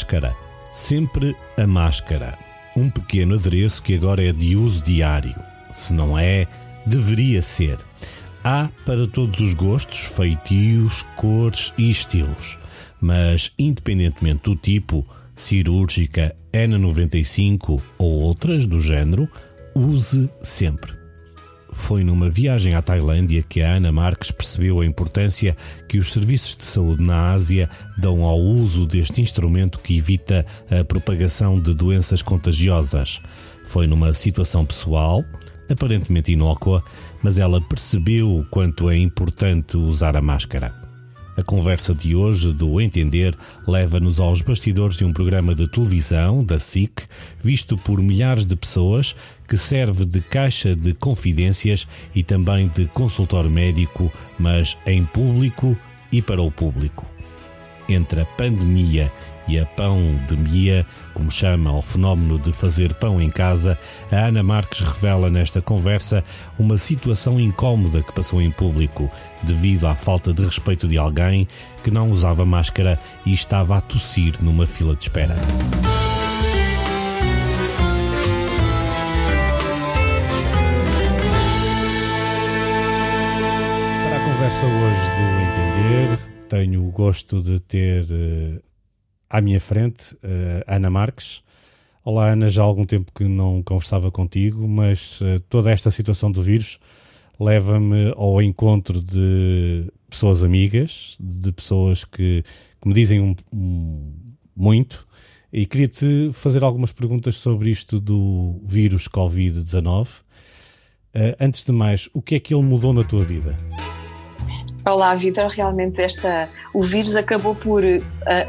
máscara. Sempre a máscara. Um pequeno adereço que agora é de uso diário. Se não é, deveria ser. Há para todos os gostos, feitios, cores e estilos. Mas, independentemente do tipo, cirúrgica, N95 ou outras do género, use sempre. Foi numa viagem à Tailândia que a Ana Marques percebeu a importância que os serviços de saúde na Ásia dão ao uso deste instrumento que evita a propagação de doenças contagiosas. Foi numa situação pessoal, aparentemente inócua, mas ela percebeu o quanto é importante usar a máscara. A conversa de hoje do Entender leva-nos aos bastidores de um programa de televisão da SIC, visto por milhares de pessoas, que serve de caixa de confidências e também de consultório médico, mas em público e para o público. Entre a pandemia e a pão de mia, como chama ao fenómeno de fazer pão em casa, a Ana Marques revela nesta conversa uma situação incómoda que passou em público, devido à falta de respeito de alguém que não usava máscara e estava a tossir numa fila de espera. Para a conversa hoje do Entender, tenho o gosto de ter uh, à minha frente uh, Ana Marques. Olá, Ana, já há algum tempo que não conversava contigo, mas uh, toda esta situação do vírus leva-me ao encontro de pessoas amigas, de pessoas que, que me dizem um, um, muito. E queria-te fazer algumas perguntas sobre isto do vírus Covid-19. Uh, antes de mais, o que é que ele mudou na tua vida? Olá, Vitor. Realmente esta, o vírus acabou por uh,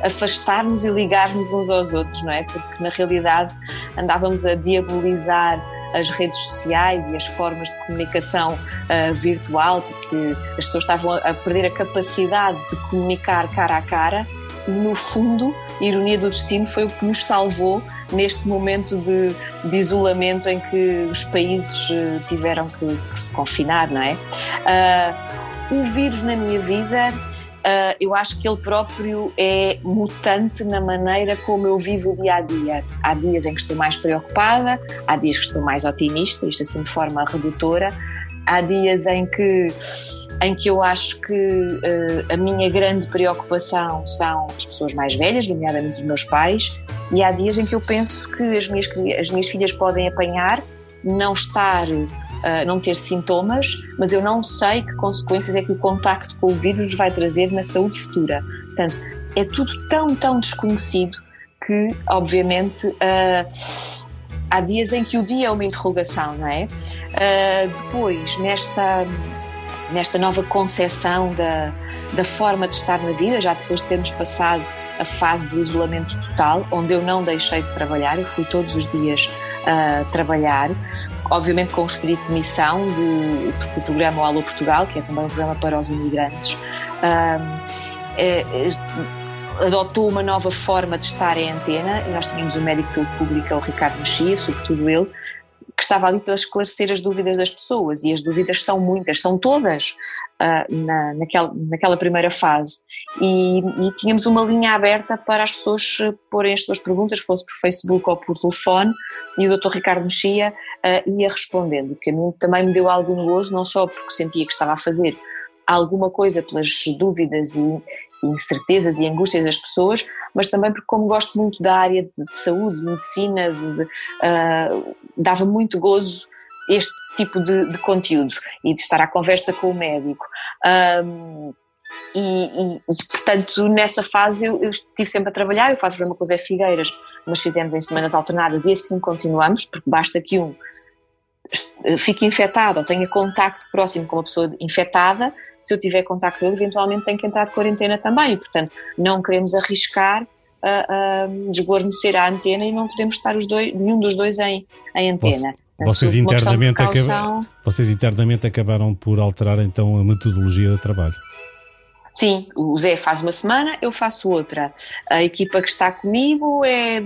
afastar-nos e ligar-nos uns aos outros, não é? Porque na realidade andávamos a diabolizar as redes sociais e as formas de comunicação uh, virtual, porque as pessoas estavam a perder a capacidade de comunicar cara a cara e no fundo, a ironia do destino foi o que nos salvou neste momento de, de isolamento em que os países uh, tiveram que, que, se confinar, não é? Uh, o vírus na minha vida, uh, eu acho que ele próprio é mutante na maneira como eu vivo o dia a dia. Há dias em que estou mais preocupada, há dias que estou mais otimista, isto assim de forma redutora, há dias em que em que eu acho que uh, a minha grande preocupação são as pessoas mais velhas, nomeadamente os meus pais, e há dias em que eu penso que as minhas, as minhas filhas podem apanhar, não estar uh, não ter sintomas, mas eu não sei que consequências é que o contacto com o vírus vai trazer na saúde futura. Portanto, é tudo tão, tão desconhecido que, obviamente, uh, há dias em que o dia é uma interrogação, não é? Uh, depois, nesta, nesta nova concepção da, da forma de estar na vida, já depois de termos passado a fase do isolamento total, onde eu não deixei de trabalhar, eu fui todos os dias uh, trabalhar, obviamente com o espírito de missão do, do programa Alô Portugal, que é também um programa para os imigrantes, é, é, adotou uma nova forma de estar em antena e nós tínhamos o médico de saúde pública, o Ricardo Mexia, sobretudo ele, que estava ali para esclarecer as dúvidas das pessoas e as dúvidas são muitas, são todas uh, na, naquela, naquela primeira fase e, e, tínhamos uma linha aberta para as pessoas porem as suas perguntas, fosse por Facebook ou por telefone e o Dr. Ricardo Mexia uh, ia respondendo, que a mim também me deu algo gozo, não só porque sentia que estava a fazer alguma coisa pelas dúvidas e incertezas e angústias das pessoas, mas também porque como gosto muito da área de saúde, de medicina, de, de, uh, dava muito gozo este tipo de, de, conteúdo e de estar à conversa com o médico. Um, e, e, e, portanto, nessa fase eu, eu, estive sempre a trabalhar, eu faço o programa com o Zé Figueiras, mas fizemos em semanas alternadas e assim continuamos, porque basta que um fique infectado ou tenha contacto próximo com uma pessoa infectada, se eu tiver contacto eventualmente tem que entrar de quarentena também, e portanto não queremos arriscar a, a desguarnecer a antena e não podemos estar os dois, nenhum dos dois em, em antena. Vocês internamente, acaba, vocês internamente acabaram por alterar então a metodologia de trabalho. Sim, o Zé faz uma semana, eu faço outra. A equipa que está comigo é,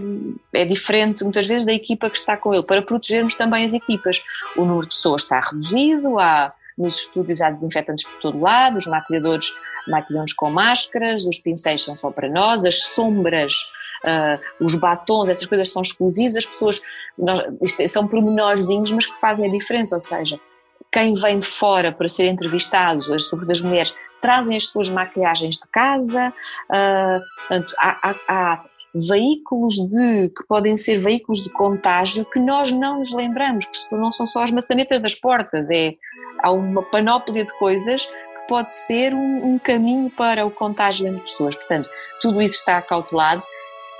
é diferente muitas vezes da equipa que está com ele, para protegermos também as equipas. O número de pessoas está reduzido, há, nos estúdios há desinfetantes por todo lado, os maquilhadores maquilhamos com máscaras, os pincéis são só para nós, as sombras uh, os batons, essas coisas são exclusivas, as pessoas, nós, é, são pormenorzinhos, mas que fazem a diferença, ou seja, quem vem de fora para ser entrevistado, sobretudo as mulheres, trazem as suas maquilhagens de casa, uh, portanto, há, há, há veículos de que podem ser veículos de contágio que nós não nos lembramos, que não são só as maçanetas das portas, é há uma panóplia de coisas que pode ser um, um caminho para o contágio entre pessoas. Portanto, tudo isso está acautelado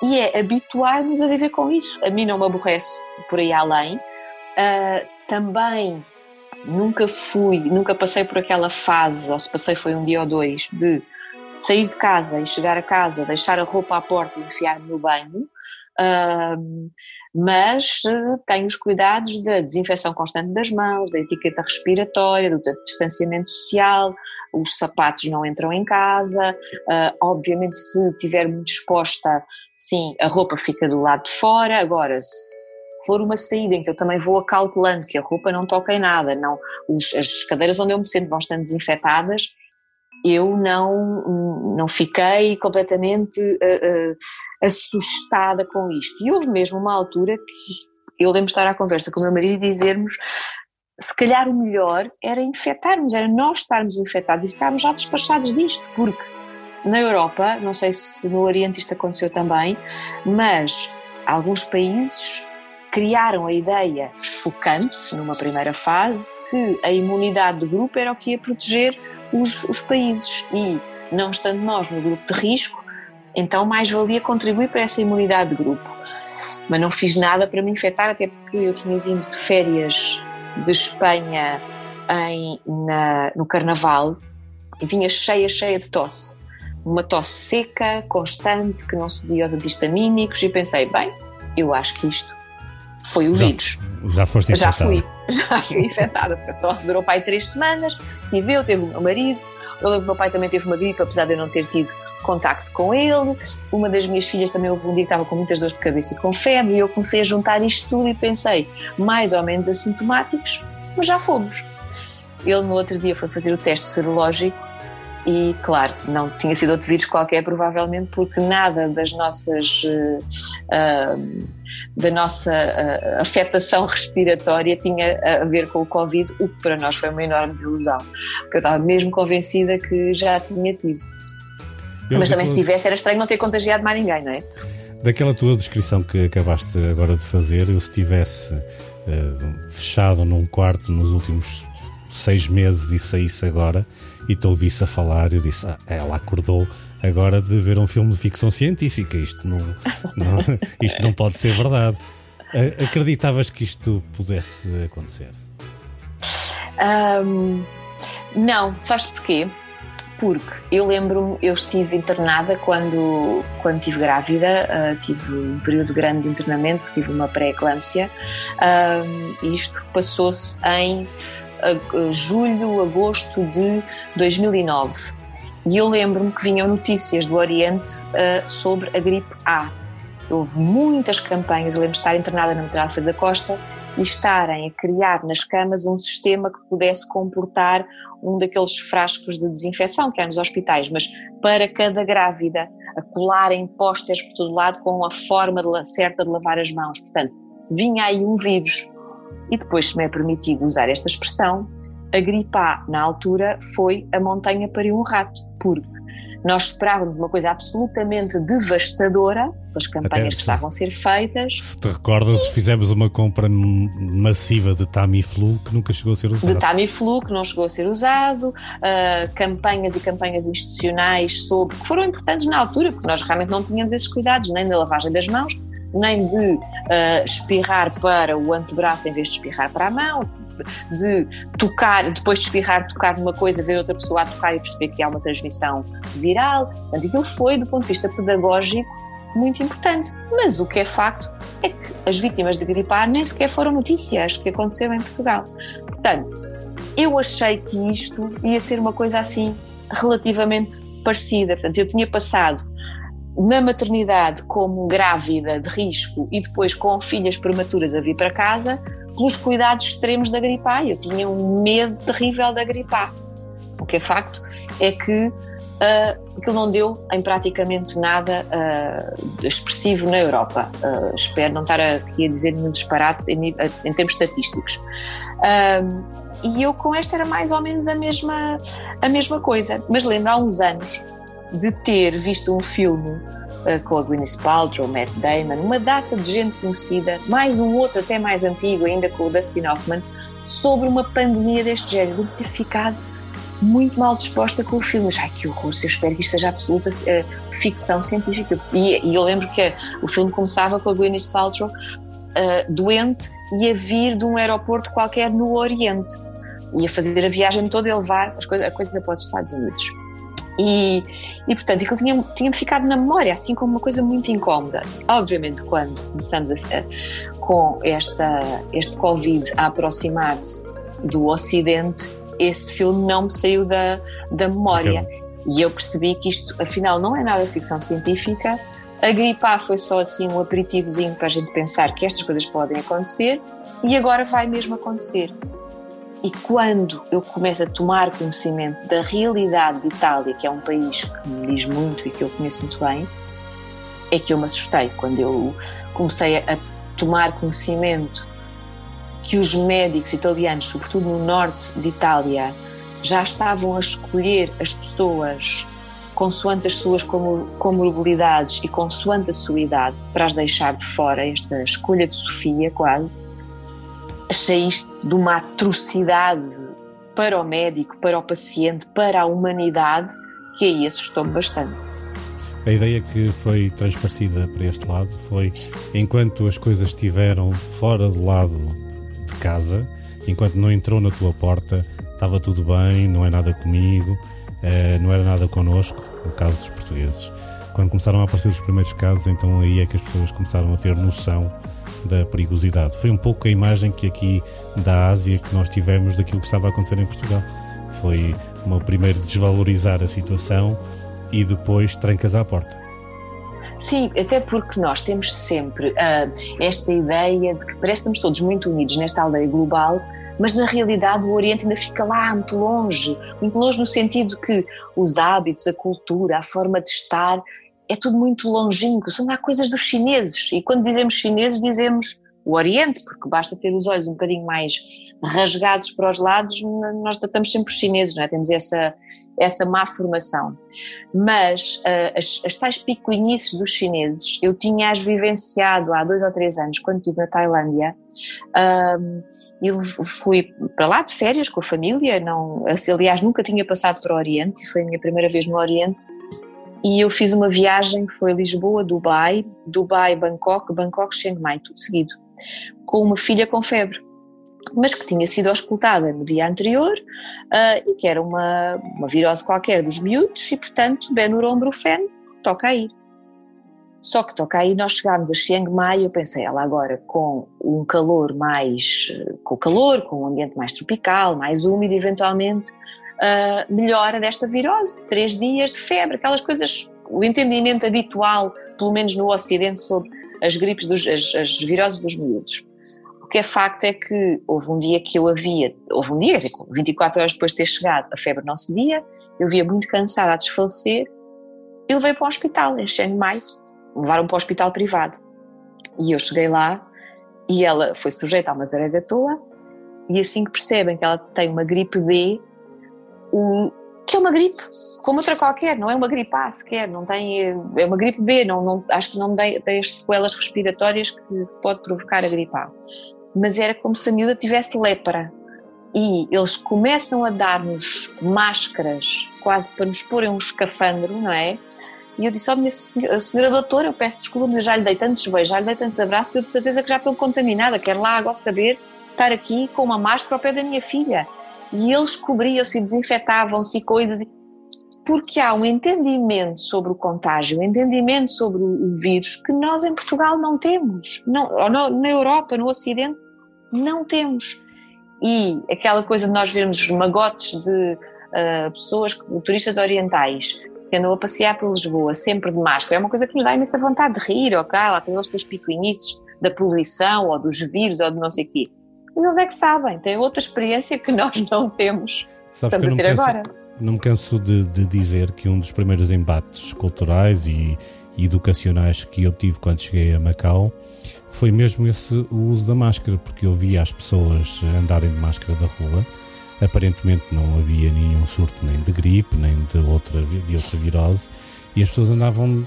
e é habituar-nos a viver com isso. A mim não me aborrece por aí além. Uh, também nunca fui, nunca passei por aquela fase, ou se passei foi um dia ou dois, de sair de casa e chegar a casa, deixar a roupa à porta e enfiar-me no banho, uh, mas uh, tenho os cuidados da desinfecção constante das mãos, da etiqueta respiratória, do distanciamento social, os sapatos não entram em casa, uh, obviamente se estiver muito exposta, sim, a roupa fica do lado de fora, agora se for uma saída em que eu também vou acautelando que a roupa não toca em nada, não, os, as cadeiras onde eu me sento vão estando desinfetadas, eu não, não fiquei completamente uh, uh, assustada com isto. E houve mesmo uma altura que eu lembro de estar à conversa com o meu marido e dizermos se calhar o melhor era infectarmos, era nós estarmos infectados e ficarmos já despachados disto, porque na Europa, não sei se no Oriente isto aconteceu também, mas alguns países criaram a ideia chocante, numa primeira fase, que a imunidade do grupo era o que ia proteger os, os países e, não estando nós no grupo de risco, então mais valia contribuir para essa imunidade de grupo. Mas não fiz nada para me infectar, até porque eu tinha vindo de férias de Espanha em, na, no Carnaval e vinha cheia, cheia de tosse. Uma tosse seca, constante, que não cedia aos antihistamínicos e pensei, bem, eu acho que isto foi o já, vírus. Já foste infectada? Já fui, já fui infectada, porque a tosse durou pai três semanas, tive eu, teve o meu marido, eu lembro que o meu pai também teve uma gripe, apesar de eu não ter tido contacto com ele. Uma das minhas filhas também houve um dia que estava com muitas dores de cabeça e com febre, e eu comecei a juntar isto tudo e pensei, mais ou menos assintomáticos, mas já fomos. Ele no outro dia foi fazer o teste serológico e, claro, não tinha sido outro vírus qualquer, provavelmente, porque nada das nossas, uh, uh, da nossa uh, afetação respiratória tinha a ver com o Covid, o que para nós foi uma enorme desilusão, porque eu estava mesmo convencida que já tinha tido. Eu Mas também, se tivesse, era estranho não ter contagiado mais ninguém, não é? Daquela tua descrição que acabaste agora de fazer, eu se tivesse fechado num quarto nos últimos seis meses e saísse agora e te ouvisse a falar, eu disse: ah, ela acordou agora de ver um filme de ficção científica. Isto não, não isto não pode ser verdade. Acreditavas que isto pudesse acontecer? Um, não, sabes porquê? Porque eu lembro-me, eu estive internada quando, quando estive grávida, uh, tive um período grande de internamento, tive uma pré-eclâmpsia, uh, isto passou-se em julho, agosto de 2009. E eu lembro-me que vinham notícias do Oriente uh, sobre a gripe A. Houve muitas campanhas, eu lembro de estar internada na maternidade da Costa e estarem a criar nas camas um sistema que pudesse comportar um daqueles frascos de desinfecção que há nos hospitais, mas para cada grávida, a colarem pósteres por todo lado com a forma certa de lavar as mãos. Portanto, vinha aí um vírus e depois, se me é permitido usar esta expressão, a gripe A, na altura, foi a montanha para um rato, porque nós esperávamos uma coisa absolutamente devastadora, as campanhas que estavam a ser feitas. Se te recordas, fizemos uma compra massiva de Tamiflu que nunca chegou a ser usado. De Tamiflu que não chegou a ser usado, uh, campanhas e campanhas institucionais sobre que foram importantes na altura, porque nós realmente não tínhamos esses cuidados, nem da lavagem das mãos, nem de uh, espirrar para o antebraço em vez de espirrar para a mão, de tocar, depois de espirrar, tocar numa coisa, ver outra pessoa a tocar e perceber que há uma transmissão viral. Portanto, aquilo foi, do ponto de vista pedagógico, muito importante. Mas o que é facto é que as vítimas de gripe A nem sequer foram notícias que aconteceram em Portugal. Portanto, eu achei que isto ia ser uma coisa assim relativamente parecida. Portanto, eu tinha passado na maternidade como grávida de risco e depois com filhas prematuras a vir para casa pelos cuidados extremos da gripe. Eu tinha um medo terrível da gripe. O que é facto é que uh, aquilo não deu em praticamente nada uh, expressivo na Europa. Uh, espero não estar aqui a dizer nenhum disparate em, em termos estatísticos. e eu com esta era mais ou menos a mesma, a mesma coisa. Mas lembro há uns anos de ter visto um filme com a Gwyneth Paltrow, Matt Damon, uma data de gente conhecida, mais um outro até mais antigo ainda com o Dustin Hoffman, sobre uma pandemia deste género, de ter ficado muito mal disposta com o filme. Mas, ai, que horror, eu espero que isto seja absoluta uh, ficção científica. E, e, eu lembro que o filme começava com a Gwyneth Paltrow uh, doente e a vir de um aeroporto qualquer no Oriente. E a fazer a viagem toda e levar a coisa para os Estados Unidos. E, e portanto, aquilo tinha-me tinha ficado na memória, assim como uma coisa muito incómoda. Obviamente, quando começamos a, com esta, este Covid a aproximar-se do Ocidente, esse filme não me saiu da, da memória. Okay. E eu percebi que isto, afinal, não é nada ficção científica. A gripe A foi só assim um aperitivozinho para a gente pensar que estas coisas podem acontecer e agora vai mesmo acontecer. E quando eu começo a tomar conhecimento da realidade de Itália, que é um país que me diz muito e que eu conheço muito bem, é que eu me assustei quando eu comecei a tomar conhecimento que os médicos italianos, sobretudo no norte de Itália, já estavam a escolher as pessoas consoante as suas comorbilidades e consoante a sua idade, para as deixar de fora, esta escolha de Sofia quase, achei isto de uma atrocidade para o médico, para o paciente, para a humanidade, que aí assustou-me bastante. A ideia que foi transparecida para este lado foi: enquanto as coisas estiveram fora do lado casa, enquanto não entrou na tua porta, estava tudo bem, não é nada comigo, eh, não era nada connosco, no caso dos portugueses. Quando começaram a aparecer os primeiros casos, então aí é que as pessoas começaram a ter noção da perigosidade. Foi um pouco a imagem que aqui da Ásia que nós tivemos daquilo que estava a acontecer em Portugal. Foi uma primeiro desvalorizar a situação e depois trancas à porta. Sim, até porque nós temos sempre uh, esta ideia de que parece que estamos todos muito unidos nesta aldeia global, mas na realidade o Oriente ainda fica lá muito longe, muito longe no sentido que os hábitos, a cultura, a forma de estar, é tudo muito longínquo, são lá coisas dos chineses, e quando dizemos chineses dizemos o Oriente, porque basta ter os olhos um bocadinho mais rasgados para os lados, nós tratamos sempre os chineses, não é? temos essa, essa má formação. Mas uh, as, as tais picuinhices dos chineses, eu tinha-as vivenciado há dois ou três anos, quando estive na Tailândia, um, e fui para lá de férias com a família, não, aliás nunca tinha passado para o Oriente, foi a minha primeira vez no Oriente, e eu fiz uma viagem que foi Lisboa, Dubai, Dubai, Bangkok, Bangkok, Chiang Mai, tudo seguido, com uma filha com febre mas que tinha sido auscultada no dia anterior uh, e que era uma, uma virose qualquer dos miúdos e, portanto, Benuron-Brufen toca a ir. Só que toca aí, nós chegámos a Chiang Mai e eu pensei, ela agora com um calor mais, com o calor, com um ambiente mais tropical, mais úmido, eventualmente uh, melhora desta virose. Três dias de febre, aquelas coisas, o entendimento habitual, pelo menos no Ocidente, sobre as gripes, dos, as, as viroses dos miúdos. O que é facto é que houve um dia que eu havia, houve um dia, 24 horas depois de ter chegado, a febre não cedia, eu via muito cansada a desfalecer e levei para o hospital em Chiang Mai, levaram para o hospital privado. E eu cheguei lá e ela foi sujeita a uma zaragatoa e assim que percebem que ela tem uma gripe B, o, que é uma gripe, como outra qualquer, não é uma gripe A sequer, não tem, é uma gripe B, não, não, acho que não tem, tem as sequelas respiratórias que pode provocar a gripe A mas era como se a miúda tivesse lepra. E eles começam a dar-nos máscaras, quase para nos porem um escafandro, não é? E eu disse, oh, minha senhora, senhora doutora, eu peço desculpa, mas já lhe dei tantos beijos, já lhe dei tantos abraços, eu tenho certeza que já estou contaminada, quero lá agora saber estar aqui com uma máscara ao pé da minha filha. E eles cobriam-se e desinfetavam-se e coisas. Porque há um entendimento sobre o contágio, um entendimento sobre o vírus que nós em Portugal não temos. Não, na Europa, no Ocidente, não temos. E aquela coisa de nós vermos magotes de uh, pessoas, turistas orientais, que andam a passear por Lisboa sempre de máscara, é uma coisa que nos dá imensa vontade de rir, ok? Lá tem eles com os picuinices da poluição ou dos vírus ou de não sei o quê. Mas eles é que sabem, têm outra experiência que nós não temos. Sabes que eu nunca, agora. não me canso de, de, dizer que um dos primeiros embates culturais e, e educacionais que eu tive quando cheguei a Macau foi mesmo esse o uso da máscara, porque eu via as pessoas andarem de máscara da rua. Aparentemente não havia nenhum surto nem de gripe, nem de outra, de outra virose, e as pessoas andavam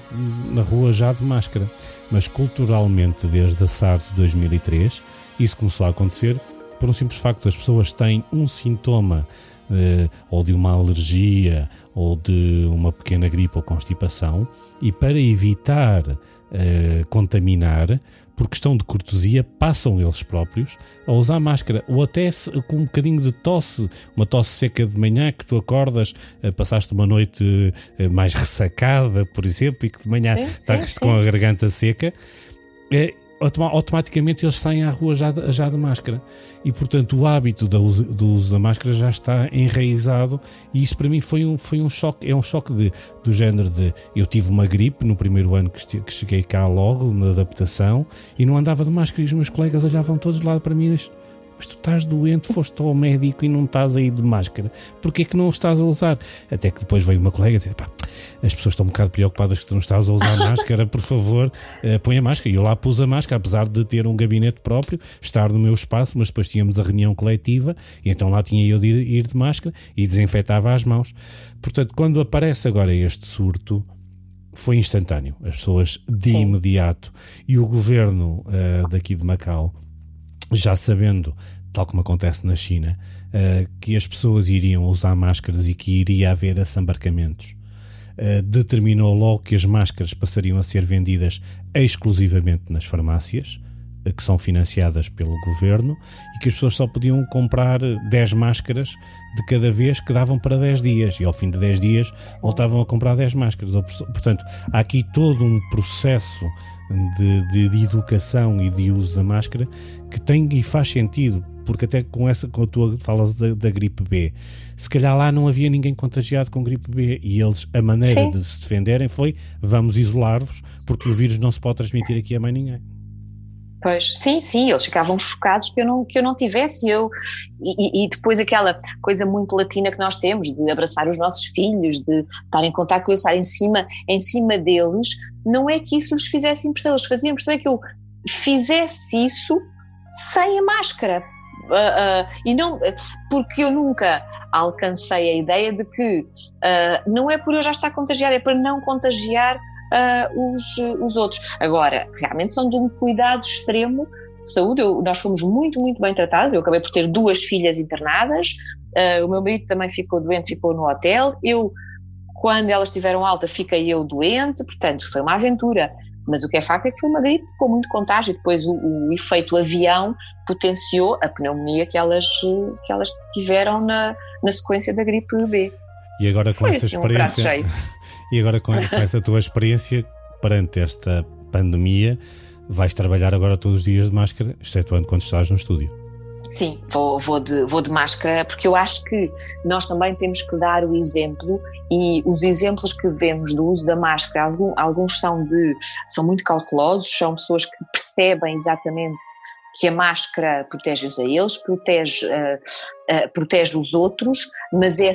na rua já de máscara. Mas culturalmente, desde a SARS de 2003, isso começou a acontecer por um simples facto: as pessoas têm um sintoma Uh, ou de uma alergia ou de uma pequena gripe ou constipação, e para evitar uh, contaminar, por questão de cortesia, passam eles próprios a usar máscara, ou até com um bocadinho de tosse, uma tosse seca de manhã que tu acordas, uh, passaste uma noite mais ressacada, por exemplo, e que de manhã sim, estás sim, com sim. a garganta seca automaticamente eles saem à rua já de, já de máscara. E, portanto, o hábito do uso, do uso da máscara já está enraizado. E isso para mim foi um, foi um choque. É um choque de, do género de. Eu tive uma gripe no primeiro ano que, que cheguei cá logo, na adaptação, e não andava de máscara. E os meus colegas olhavam todos de lado para mim mas tu estás doente, foste ao médico e não estás aí de máscara, porquê é que não estás a usar? Até que depois veio uma colega dizer, pá, as pessoas estão um bocado preocupadas que tu não estás a usar máscara, por favor, uh, põe a máscara. E eu lá pus a máscara, apesar de ter um gabinete próprio, estar no meu espaço, mas depois tínhamos a reunião coletiva e então lá tinha eu de ir, ir de máscara e desinfetava as mãos. Portanto, quando aparece agora este surto, foi instantâneo. As pessoas de Sim. imediato e o governo uh, daqui de Macau já sabendo, tal como acontece na China, uh, que as pessoas iriam usar máscaras e que iria haver assambarcamentos, uh, determinou logo que as máscaras passariam a ser vendidas exclusivamente nas farmácias, uh, que são financiadas pelo governo, e que as pessoas só podiam comprar 10 máscaras de cada vez que davam para 10 dias, e ao fim de 10 dias voltavam a comprar 10 máscaras. Portanto, há aqui todo um processo de, de, de, educação e de uso da máscara que tem e faz sentido, porque até com essa, com a tua falas da, da gripe B, se calhar lá não havia ninguém contagiado com gripe B e eles, a maneira Sim. de se defenderem foi vamos isolar-vos porque o vírus não se pode transmitir aqui a mais ninguém. Pois, sim, sim, eles ficavam chocados que eu não, que eu não tivesse. Eu, e, e, depois aquela coisa muito latina que nós temos, de abraçar os nossos filhos, de estar em contato com eles, estar em cima, em cima deles, não é que isso lhes fizesse impressão, eles faziam impressão é que eu fizesse isso sem a máscara. Uh, uh, e não, porque eu nunca alcancei a ideia de que uh, não é por eu já estar contagiada, é para não contagiar uh, os, os outros. Agora, realmente são de um cuidado extremo de saúde. Eu, nós fomos muito, muito bem tratados. Eu acabei por ter duas filhas internadas. Uh, o meu marido também ficou doente, ficou no hotel. Eu, quando elas tiveram alta, fiquei eu doente. Portanto, foi uma aventura. Mas o que é facto é que foi uma gripe com muito contágio. Depois, o, o efeito avião potenciou a pneumonia que elas, que elas tiveram na, na sequência da gripe B. E agora com foi essa assim, experiência. Um e agora, com, com essa tua experiência perante esta pandemia, vais trabalhar agora todos os dias de máscara, excetuando quando estás no estúdio. Sim, vou, vou, de, vou de máscara, porque eu acho que nós também temos que dar o exemplo e os exemplos que vemos do uso da máscara, alguns, são, de, são muito cautelosos, são pessoas que percebem exatamente que a máscara protege-os a eles, protege, uh, uh, protege os outros, mas, é,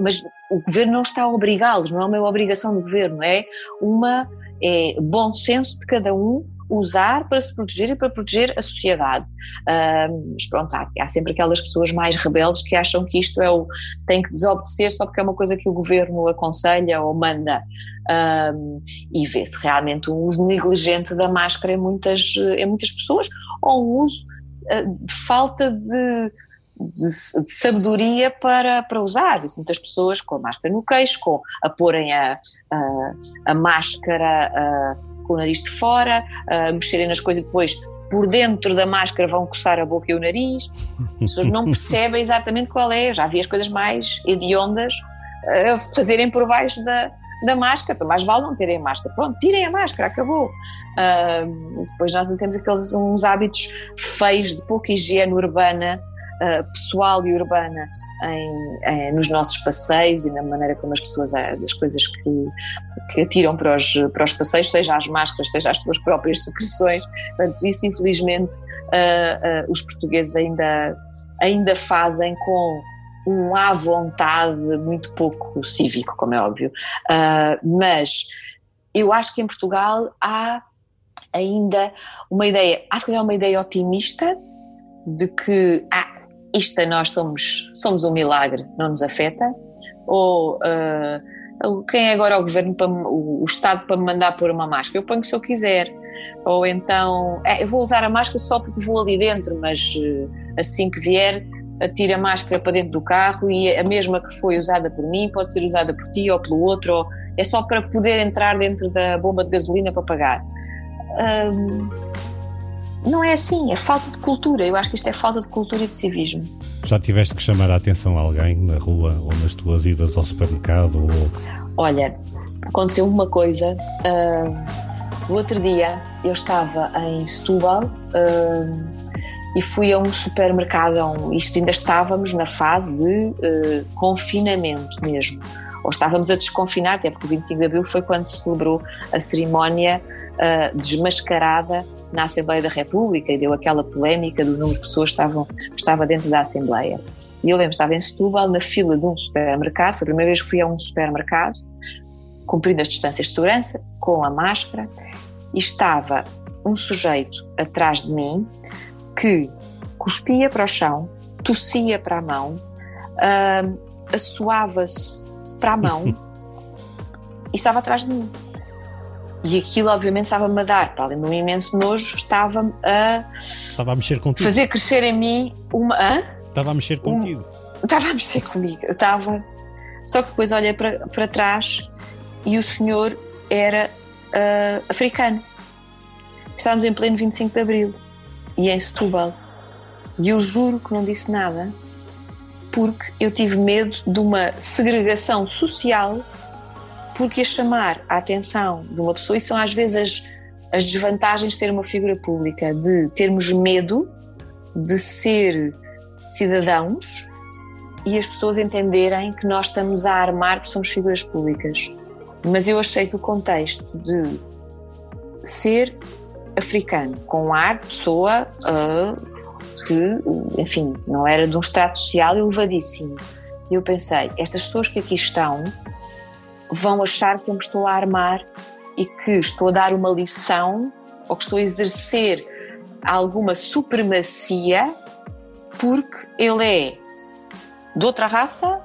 mas o governo não está a obrigá-los, não é uma obrigação do governo, é uma é bom senso de cada um usar para se proteger e para proteger a sociedade. Uh, mas pronto, há, há, sempre aquelas pessoas mais rebeldes que acham que isto é o tem que desobedecer só porque é uma coisa que o governo aconselha ou manda. Uh, e vê-se realmente um uso negligente da máscara em muitas, em muitas pessoas, ou um uso uh, de falta de, de, de, sabedoria para, para usar. Vê-se muitas pessoas com a máscara no queixo, com, a porem a, a, a máscara com o nariz de fora, a mexerem nas coisas e depois por dentro da máscara vão coçar a boca e o nariz. As pessoas não percebem exatamente qual é. Eu já vi as coisas mais hediondas uh, fazerem por baixo da, da máscara. Mais vale não terem máscara. Pronto, tirem a máscara, acabou. Uh, depois nós temos aqueles uns hábitos feios de pouca higiene urbana uh, pessoal e urbana em, em, nos nossos passeios e na maneira como as pessoas, as coisas que, que atiram para os, para os passeios, seja as máscaras, seja as suas próprias secreções. Portanto, isso infelizmente uh, os portugueses ainda, ainda fazem com um à vontade muito pouco cívico, como é óbvio. Uh, mas eu acho que em Portugal há ainda uma ideia, acho que é uma ideia otimista de que ah, isto nós somos, somos um milagre, não nos afeta, ou uh, quem é agora o governo, para, o, o, Estado para me mandar pôr uma máscara? Eu ponho se eu quiser. Ou então, é, eu vou usar a máscara só porque vou ali dentro, mas uh, assim que vier, atira a máscara para dentro do carro e a mesma que foi usada por mim pode ser usada por ti ou pelo outro, ou é só para poder entrar dentro da bomba de gasolina para pagar. Não é assim, é falta de cultura. Eu acho que isto é falta de cultura e de civismo. Já tiveste que chamar a atenção a alguém na rua ou nas tuas idas ao supermercado? Ou... Olha, aconteceu uma coisa. Uh, o outro dia eu estava em Setúbal uh, e fui a um supermercado. Isto ainda estávamos na fase de uh, confinamento mesmo ou estávamos a desconfinar, até porque o 25 de Abril foi quando se celebrou a cerimónia uh, desmascarada na Assembleia da República e deu aquela polémica do número de pessoas que estavam, estava dentro da Assembleia. E eu lembro, estava em Setúbal, na fila de um supermercado, foi a primeira vez que fui a um supermercado, cumprindo as distâncias de segurança, com a máscara, e estava um sujeito atrás de mim que cuspia para o chão, tossia para a mão, uh, assoava-se para a mão e estava atrás de mim. E aquilo, obviamente, estava-me a dar, para além de um imenso nojo, estava-me a. Estava a mexer contigo. Fazer crescer em mim uma. Hã? Estava a mexer contigo. Um, estava a mexer comigo. Eu estava. Só que depois olhei para, para trás e o senhor era uh, africano. Estávamos em pleno 25 de Abril e em Setúbal. E eu juro que não disse nada porque eu tive medo de uma segregação social, porque ia chamar a atenção de uma pessoa, e são às vezes as, as desvantagens de ser uma figura pública, de termos medo de ser cidadãos e as pessoas entenderem que nós estamos a armar porque somos figuras públicas. Mas eu achei que o contexto de ser africano, com ar de pessoa uh, que, enfim, não era de um extrato social elevadíssimo. E eu pensei, estas pessoas que aqui estão vão achar que eu me estou a armar e que estou a dar uma lição ou que estou a exercer alguma supremacia porque ele é de outra raça,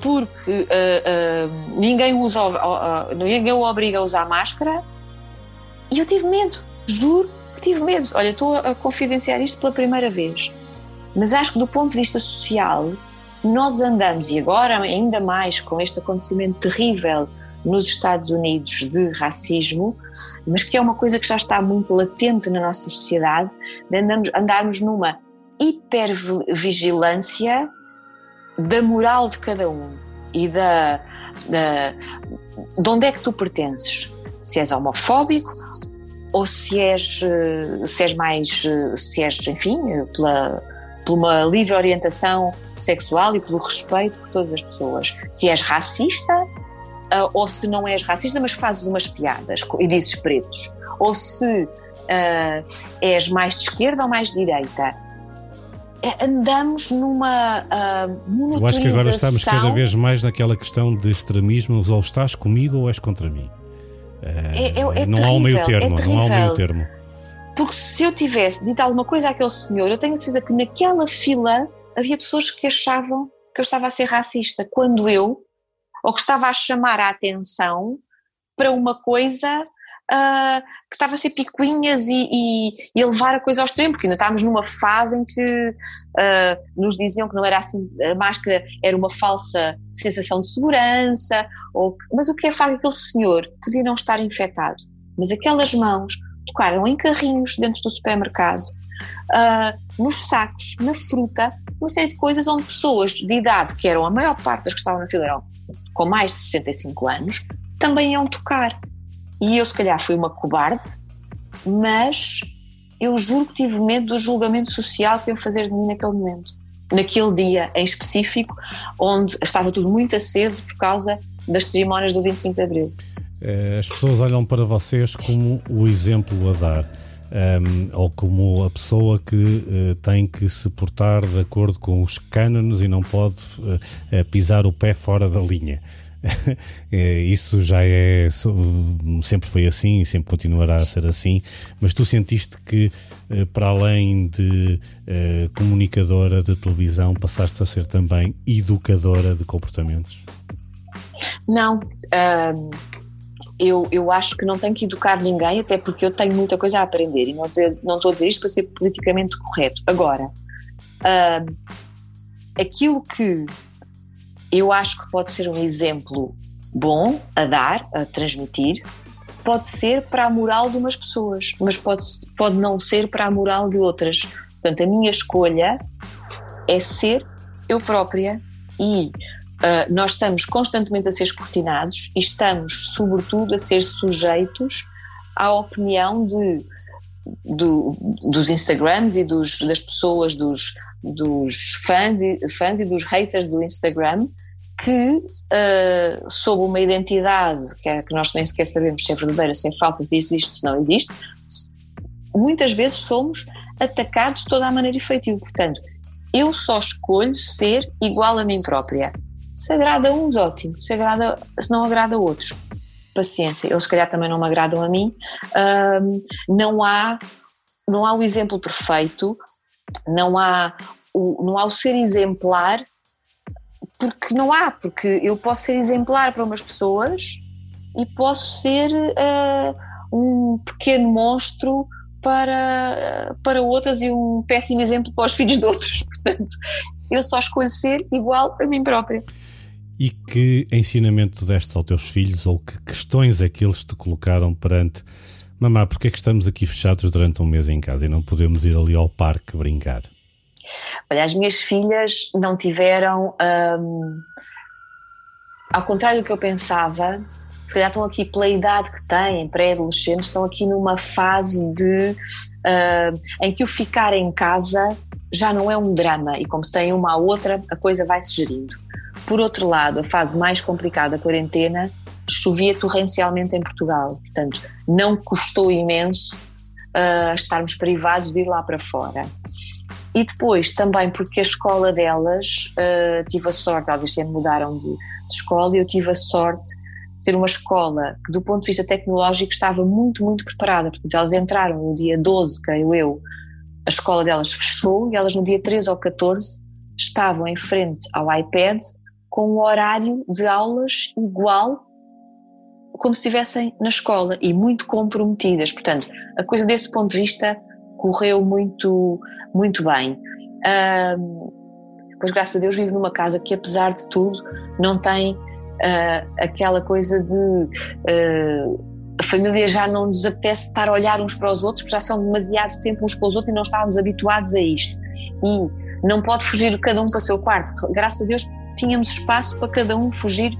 porque uh, uh, ninguém, usa, uh, ninguém o obriga a usar máscara. E eu tive medo, juro tive medo. Olha, estou a confidenciar isto pela primeira vez. Mas acho que do ponto de vista social, nós andamos, e agora ainda mais com este acontecimento terrível nos Estados Unidos de racismo, mas que é uma coisa que já está muito latente na nossa sociedade, de andamos, andarmos numa hipervigilância da moral de cada um e da, da, de onde é que tu pertences. Se és homofóbico, ou se és, eh, se és mais, eh, se és, enfim, pela, por uma livre orientação sexual e pelo respeito por todas as pessoas. Se és racista, ou se não és racista, mas fazes umas piadas e dizes pretos. Ou se uh, és mais de esquerda ou mais de direita. É, andamos numa uh, Eu acho que agora estamos cada vez mais naquela questão de extremismo, ou estás comigo ou és contra mim. É, é, é não terrível, há um meio termo, não há um meio termo. Porque se eu tivesse dito alguma coisa àquele senhor, eu tenho a certeza que naquela fila havia pessoas que achavam que eu estava a ser racista, quando eu, ou que estava a chamar a atenção para uma coisa uh, que estava a ser picuinhas e, e, e, levar a coisa ao extremo, porque ainda estávamos numa fase em que uh, nos diziam que não era assim, a máscara era uma falsa sensação de segurança, ou, mas o que é facto aquele senhor podia não estar infectado, mas aquelas mãos tocaram em carrinhos dentro do supermercado, uh, nos sacos, na fruta, uma série de coisas onde pessoas de idade, que eram a maior parte das que estavam na fila, eram com mais de 65 anos, também iam tocar. E eu, se calhar, fui uma cobarde, mas eu juro que tive medo do julgamento social que iam fazer de mim naquele momento. Naquele dia em específico, onde estava tudo muito aceso por causa das cerimónias do 25 de Abril. Eh, as pessoas olham para vocês como o exemplo a dar. um, ou como a pessoa que uh, tem que se portar de acordo com os cânones e não pode uh, pisar o pé fora da linha. Isso já é sempre foi assim e sempre continuará a ser assim, mas tu sentiste que para além de uh, comunicadora de televisão passaste a ser também educadora de comportamentos? Não, eu, eu acho que não tenho que educar ninguém, até porque eu tenho muita coisa a aprender e não, dizer, não estou a dizer isto para ser politicamente correto. Agora, aquilo que eu acho que pode ser um exemplo bom a dar, a transmitir, pode ser para a moral de umas pessoas, mas pode, pode não ser para a moral de outras. Portanto, a minha escolha é ser eu própria e Uh, nós estamos constantemente a ser escrutinados e estamos, sobretudo, a ser sujeitos à opinião de, do, dos Instagrams e dos, das pessoas, dos, dos fãs, e, fãs e dos haters do Instagram, que, uh, sob uma identidade que, é, que nós nem sequer sabemos se é verdadeira, se é falsa, se existe, se não existe, muitas vezes somos atacados de toda a maneira efetiva. Portanto, eu só escolho ser igual a mim própria. Se agrada a uns, ótimo. Se, agrada, se não agrada a outros, paciência. Eles, se calhar, também não me agradam a mim. Um, não, há, não há o exemplo perfeito, não há o, não há o ser exemplar, porque não há, porque eu posso ser exemplar para umas pessoas e posso ser uh, um pequeno monstro para, para outras e um péssimo exemplo para os filhos de outros. Portanto, eu só escolho ser igual a mim própria. E que ensinamento deste aos teus filhos ou que questões é que eles te colocaram perante Mamá, porque é que estamos aqui fechados durante um mês em casa e não podemos ir ali ao parque brincar? Olha, as minhas filhas não tiveram, hum, ao contrário do que eu pensava, se calhar estão aqui pela idade que têm, pré-adolescentes, estão aqui numa fase de uh, em que o ficar em casa já não é um drama e como se tem uma à outra, a coisa vai se gerindo. Por outro lado, a fase mais complicada da quarentena chovia torrencialmente em Portugal, portanto, não custou imenso uh, estarmos privados de ir lá para fora. E depois também porque a escola delas, uh, tive a sorte, talvez sempre mudaram de, de escola, e eu tive a sorte de ser uma escola que, do ponto de vista tecnológico, estava muito, muito preparada. Portanto, elas entraram no dia 12, creio eu, a escola delas fechou e elas no dia 13 ou 14 estavam em frente ao iPad com um horário de aulas igual como se estivessem na escola e muito comprometidas. Portanto, a coisa desse ponto de vista correu muito, muito bem. Um, pois, graças a Deus, vivo numa casa que, apesar de tudo, não tem uh, aquela coisa de. Uh, a família já não nos apetece estar a olhar uns para os outros, porque já são demasiado tempo uns com os outros e não estávamos habituados a isto. E não pode fugir cada um para o seu quarto. Graças a Deus tínhamos espaço para cada um fugir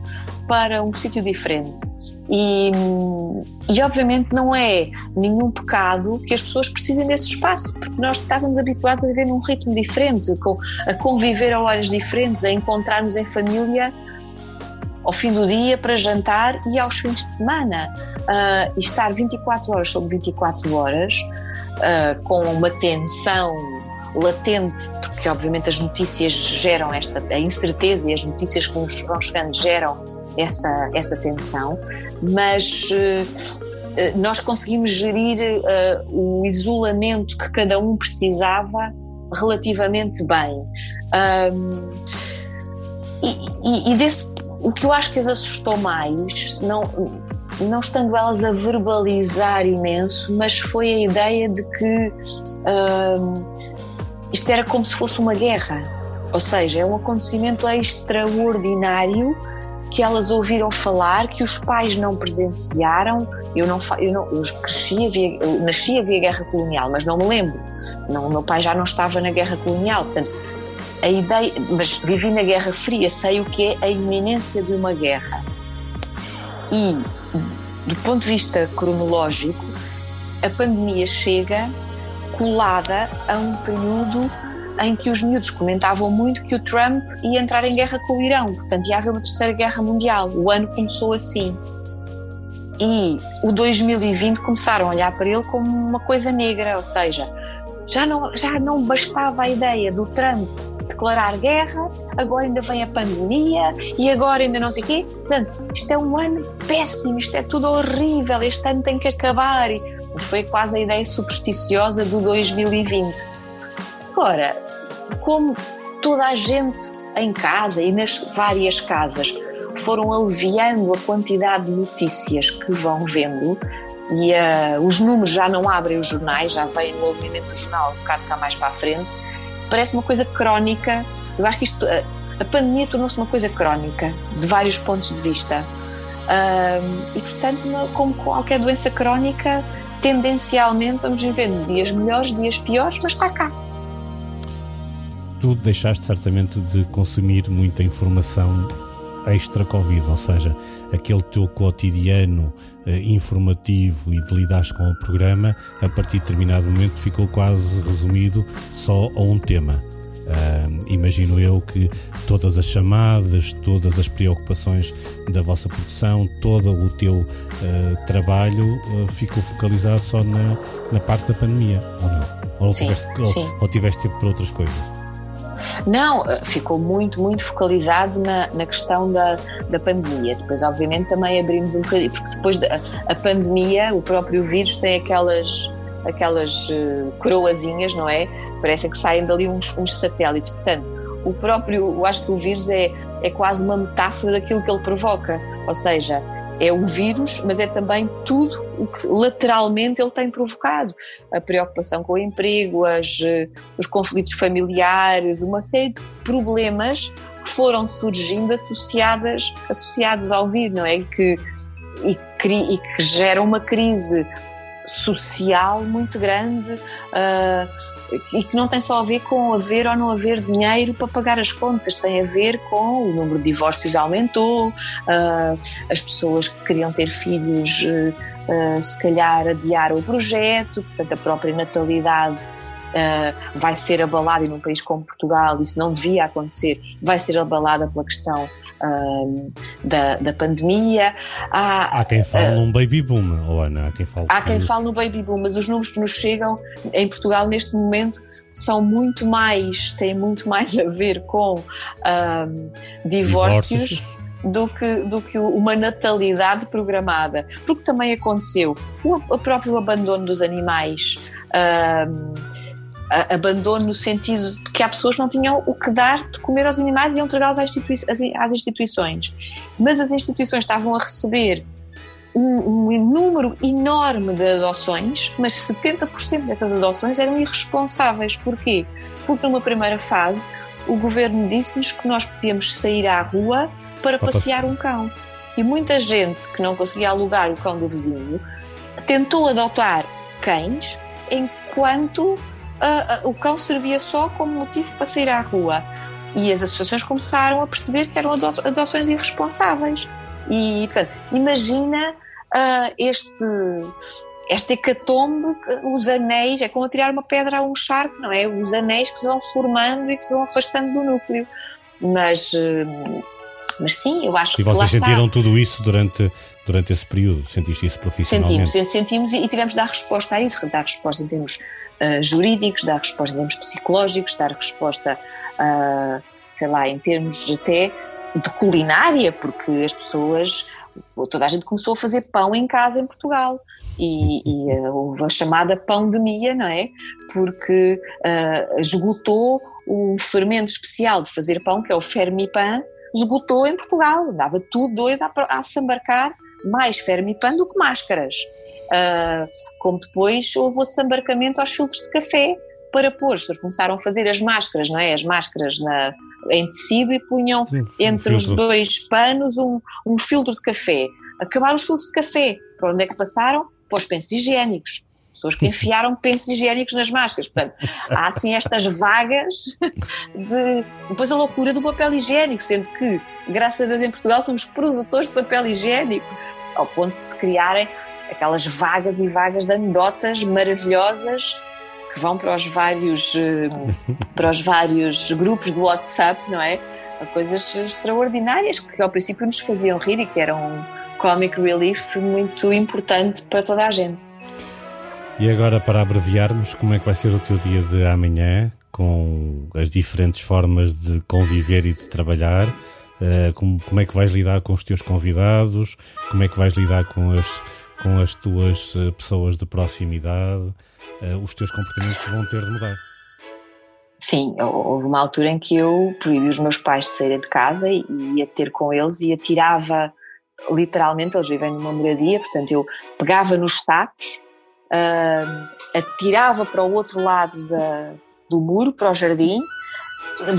para um sítio diferente. E, e, obviamente não é nenhum pecado que as pessoas precisem desse espaço, porque nós estávamos habituados a viver num ritmo diferente, a conviver a horas diferentes, a encontrar-nos em família ao fim do dia para jantar e aos fins de semana. Uh, e estar 24 horas sobre 24 horas, uh, com uma tensão latente, porque obviamente as notícias geram esta a incerteza e as notícias que nos vão chegando geram essa, essa tensão, mas uh, nós conseguimos gerir o isolamento que cada um precisava relativamente bem. Um, e, e, e desse o que eu acho que as assustou mais, não, não estando elas a verbalizar imenso, mas foi a ideia de que uh, isto era como se fosse uma guerra. Ou seja, é um acontecimento extraordinário que elas ouviram falar, que os pais não presenciaram. Eu não, eu não eu cresci, havia, eu nasci havia guerra colonial, mas não me lembro. Não, meu pai já não estava na guerra colonial, portanto a ideia, mas vivi na Guerra Fria, sei o que é a iminência de uma guerra. E, do ponto de vista cronológico, a pandemia chega colada a um período em que os miúdos comentavam muito que o Trump ia entrar em guerra com o Irão, portanto ia haver uma terceira guerra mundial. O ano começou assim. e o 2020 começaram a olhar para ele como uma coisa negra, ou seja, já não, já não bastava a ideia do Trump declarar guerra, agora ainda vem a pandemia e agora ainda não sei o quê. Portanto, isto é um ano péssimo, isto é tudo horrível, este ano tem que acabar. E foi quase a ideia supersticiosa do 2020. Agora, como toda a gente em casa e nas várias casas foram aliviando a quantidade de notícias que vão vendo e uh, os números já não abrem os jornais, já vem o movimento do jornal um bocado cá mais para a frente, parece uma coisa crónica. Eu acho que isto, a, a pandemia tornou-se uma coisa crónica, de vários pontos de vista. E portanto, como qualquer doença crónica, tendencialmente vamos vivendo dias melhores, dias piores, mas está cá tu deixaste certamente de consumir muita informação extra-Covid, ou seja, aquele teu cotidiano eh, informativo e de lidares com o programa, a partir de determinado momento ficou quase resumido só a um tema. Uh, imagino eu que todas as chamadas, todas as preocupações da vossa produção, todo o teu uh, trabalho uh, ficou focalizado só na, na parte da pandemia, ou não? Ou, sim, tiveste, ou, ou tiveste tempo para outras coisas? Não, eh, ficou muito, muito focalizado na, na questão da, da pandemia. Depois, obviamente, também abrimos um bocadinho, porque depois da a pandemia, o próprio vírus tem aquelas aquelas uh, coroazinhas, não é? Parece que saem dali uns, uns satélites. Portanto, o próprio, eu acho que o vírus é, é quase uma metáfora daquilo que ele provoca. Ou seja, é o vírus, mas é também tudo o que lateralmente ele tem provocado. A preocupação com o emprego, as, eh, os conflitos familiares, uma série de problemas que foram surgindo associadas, associados ao vírus, não é? Que, e, e que geram uma crise social muito grande uh, e que não tem só a ver com haver ou não haver dinheiro para pagar as contas, tem a ver com o número de divórcios aumentou, uh, as pessoas que queriam ter filhos uh, se calhar adiaram o projeto, portanto a própria natalidade vai ser abalada e num país como Portugal isso não devia acontecer, vai ser abalada pela questão da, da pandemia. Há, há quem fale uh, num baby boom, oh Ana, há quem fale. Há quem fale no baby boom, mas os números que nos chegam em Portugal neste momento são muito mais, têm muito mais a ver com divórcios. divórcios do que, do que uma natalidade programada. Porque também aconteceu o, o próprio abandono dos animais, abandono no sentido de que há pessoas que não tinham o que dar de comer aos animais e iam entregá-los às, às instituições. Mas as instituições estavam a receber um, um, número enorme de adoções, mas 70% dessas adoções eram irresponsáveis. Porquê? Porque numa primeira fase o governo disse-nos que nós podíamos sair à rua para passear um cão. E muita gente que não conseguia alugar o cão do vizinho tentou adotar cães enquanto uh, uh, o cão servia só como motivo para sair à rua. E as associações começaram a perceber que eram adoções irresponsáveis. E, portanto, imagina uh, este, este hecatombe, os anéis, é como tirar uma pedra a um charco, não é? Os anéis que se vão formando e que se vão afastando do núcleo. Mas, mas sim, eu acho e que. E vocês sentiram está. tudo isso durante, durante esse período? Sentiste isso profissionalmente? Sentimos, sentimos e, e tivemos de dar resposta a isso, dar resposta em termos uh, jurídicos, dar resposta em termos psicológicos, dar resposta, uh, sei lá, em termos até de culinária, porque as pessoas, toda a gente começou a fazer pão em casa em Portugal e, e uh, houve a chamada pandemia, não é? Porque uh, esgotou um fermento especial de fazer pão, que é o Fermipan, esgotou em Portugal, andava tudo doido a, a se embarcar mais Fermipan do que máscaras. Uh, como depois houve o embarcamento aos filtros de café para pôr. As pessoas começaram a fazer as máscaras, não é? As máscaras na, em tecido e punham Sim, entre os dois panos um, um filtro de café. Acabaram os filtros de café. Para onde é que passaram? Para os pensos higiênicos pessoas que enfiaram pensos higiênicos nas máscaras. Portanto, há assim estas vagas de. Depois a loucura do papel higiênico, sendo que, graças a Deus, em Portugal somos produtores de papel higiênico, ao ponto de se criarem aquelas vagas e vagas de anedotas maravilhosas que vão para os vários eh, para os vários grupos do WhatsApp, não é? Coisas extraordinárias que ao princípio nos faziam rir e que eram comic relief muito importante para toda a gente. E agora, para abreviarmos, como é que vai ser o teu dia de amanhã, com as diferentes formas de conviver e de trabalhar? Uh, como, como é que vais lidar com os teus convidados? Como é que vais lidar com as, com as tuas uh, pessoas de proximidade? Uh, os teus comportamentos vão ter de mudar. Sim, houve uma altura em que eu proibi os meus pais de saírem de casa e ia ter com eles e atirava, literalmente, eles vivem numa moradia, portanto eu pegava nos sacos uh, atirava para o outro lado da, do muro, para o jardim,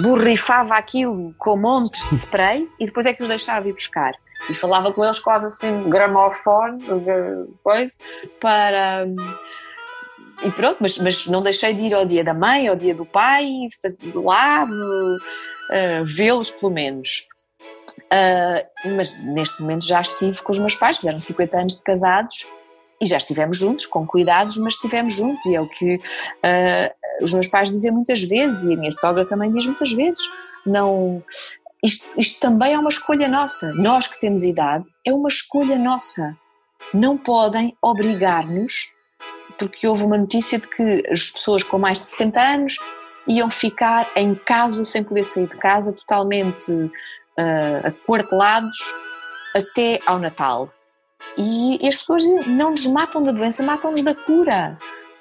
borrifava aquilo com montes de spray e depois é que os deixava ir buscar. E falava com eles quase assim, gramofone, coisa, para. E pronto, mas, mas não deixei de ir ao dia da mãe, ao dia do pai, lá, uh, vê-los pelo menos. Uh, mas neste momento já estive com os meus pais, fizeram 50 anos de casados e já estivemos juntos, com cuidados, mas estivemos juntos, e é o que uh, os meus pais dizem muitas vezes, e a minha sogra também diz muitas vezes, não... Isto, isto também é uma escolha nossa, nós que temos idade, é uma escolha nossa. Não podem obrigar-nos, porque houve uma notícia de que as pessoas com mais de 70 anos iam ficar em casa sem poder sair de casa, totalmente uh, aquartelados até ao Natal. E, e as pessoas não nos matam da doença, matam-nos da cura,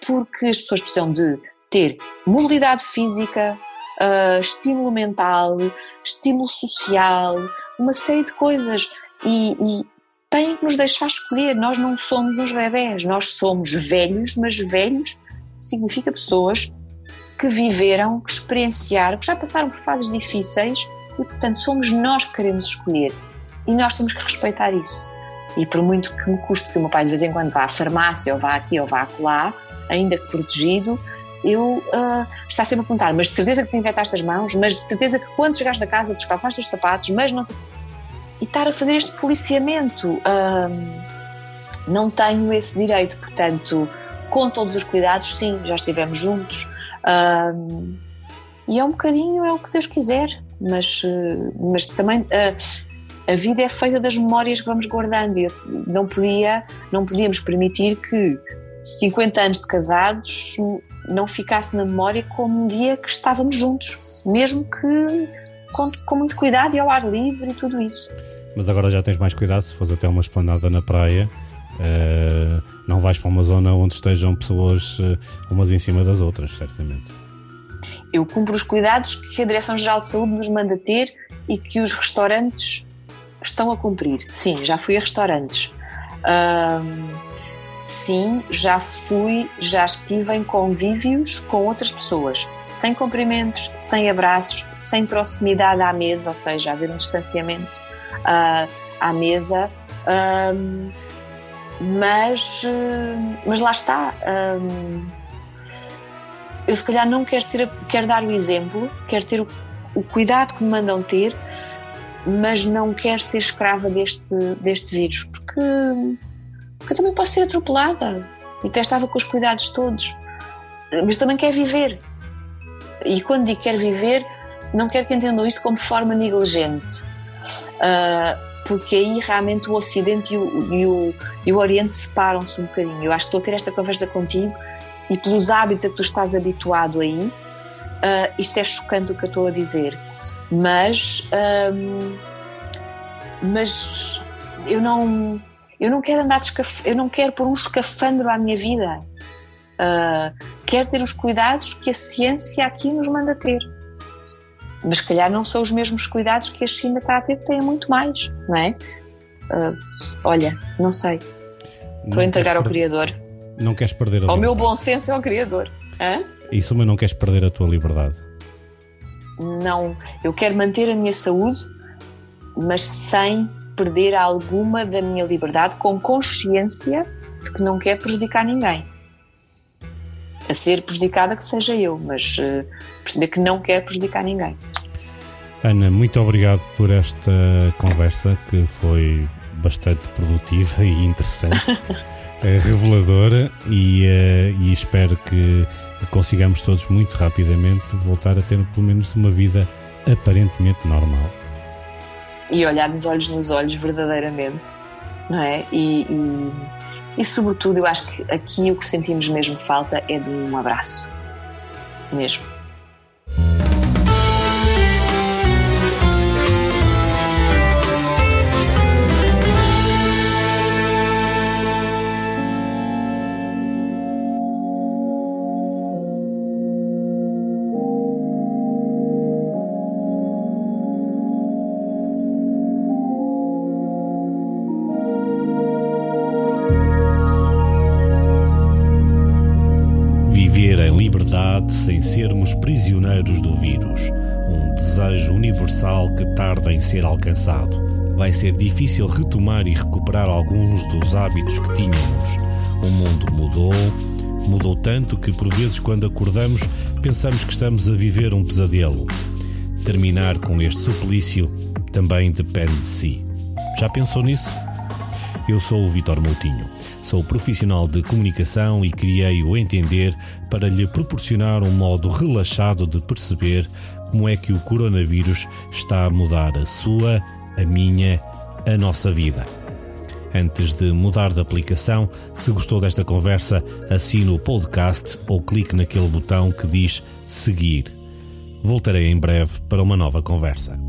porque as pessoas precisam de ter mobilidade física, uh, estímulo mental, estímulo social, uma série de coisas. E, e têm que nos deixar escolher. Nós não somos uns bebés, nós somos velhos, mas velhos significa pessoas que viveram, que experienciaram, que já passaram por fases difíceis e, portanto, somos nós que queremos escolher. E nós temos que respeitar isso. E por muito que me custe que o meu pai de vez em quando vá à farmácia ou vá aqui ou vá lá, ainda que protegido, eu uh, está sempre a perguntar, mas de certeza que te infectaste as mãos, mas de certeza que quando chegaste a casa descalçaste os sapatos, mas não sei... E estar a fazer este policiamento, uh, não tenho esse direito, portanto, com todos os cuidados, sim, já estivemos juntos. Uh, e é um bocadinho, é o que Deus quiser, mas, mas também a vida é feita das memórias que vamos guardando. E não podia, não podíamos permitir que 50 anos de casados não ficasse na memória como um dia que estávamos juntos, mesmo que com, com muito cuidado e ao ar livre e tudo isso. Mas agora já tens mais cuidado se fores até uma esplanada na praia. Uh, não vais para uma zona onde estejam pessoas uh, umas em cima das outras, certamente. Eu cumpro os cuidados que a Direção-Geral de Saúde nos manda ter e que os restaurantes estão a cumprir. Sim, já fui a restaurantes. Um, sim, já fui, já estive em convívios com outras pessoas, sem cumprimentos, sem abraços, sem proximidade à mesa, ou seja, haver um distanciamento uh, à mesa. Um, mas, uh, mas lá está. Um, eu se calhar não quero, ser, quero dar o exemplo, quero ter o, o cuidado que me mandam ter mas não quero ser escrava deste, deste vírus, porque, porque eu também posso ser atropelada e até estava com os cuidados todos, mas também quero viver. E quando digo quero viver, não quero que entendam isto como forma negligente, uh, porque aí realmente o Ocidente e o, e o, e o Oriente separam-se um bocadinho. Eu acho que estou a ter esta conversa contigo e pelos hábitos a que tu estás habituado aí, uh, isto é chocante o que eu estou a dizer mas hum, mas eu não eu não quero andar eu não quero pôr um escafandro à minha vida. Uh, quero ter os cuidados que a ciência aqui nos manda ter. Mas se calhar não são os mesmos cuidados que a China está a ter tem muito mais não é? Uh, olha não sei. Estou a entregar ao per... Criador. não queres perder a ao liberdade. meu bom senso é o Criador. Hã? isso mas não queres perder a tua liberdade. Não, eu quero manter a minha saúde, mas sem perder alguma da minha liberdade, com consciência de que não quero prejudicar ninguém. A ser prejudicada que seja eu, mas uh, perceber que não quero prejudicar ninguém. Ana, muito obrigado por esta conversa que foi bastante produtiva e interessante, eh, reveladora e, uh, e espero que consigamos todos muito rapidamente voltar a ter pelo menos uma vida aparentemente normal. E olharmos olhos nos olhos verdadeiramente. não é? E, e, e, sobretudo, eu acho que aqui o que sentimos mesmo falta é de um abraço, mesmo. Prisioneiros do vírus, um desejo universal que tarda em ser alcançado. Vai ser difícil retomar e recuperar alguns dos hábitos que tínhamos. O mundo mudou, mudou tanto que por vezes quando acordamos pensamos que estamos a viver um pesadelo. Terminar com este suplício também depende de si. Já pensou nisso? Eu sou o Vitor Moutinho. Sou profissional de comunicação e criei o Entender para lhe proporcionar um modo relaxado de perceber como é que o coronavírus está a mudar a sua, a minha, a nossa vida. Antes de mudar de aplicação, se gostou desta conversa, assine o podcast ou clique naquele botão que diz seguir. Voltarei em breve para uma nova conversa.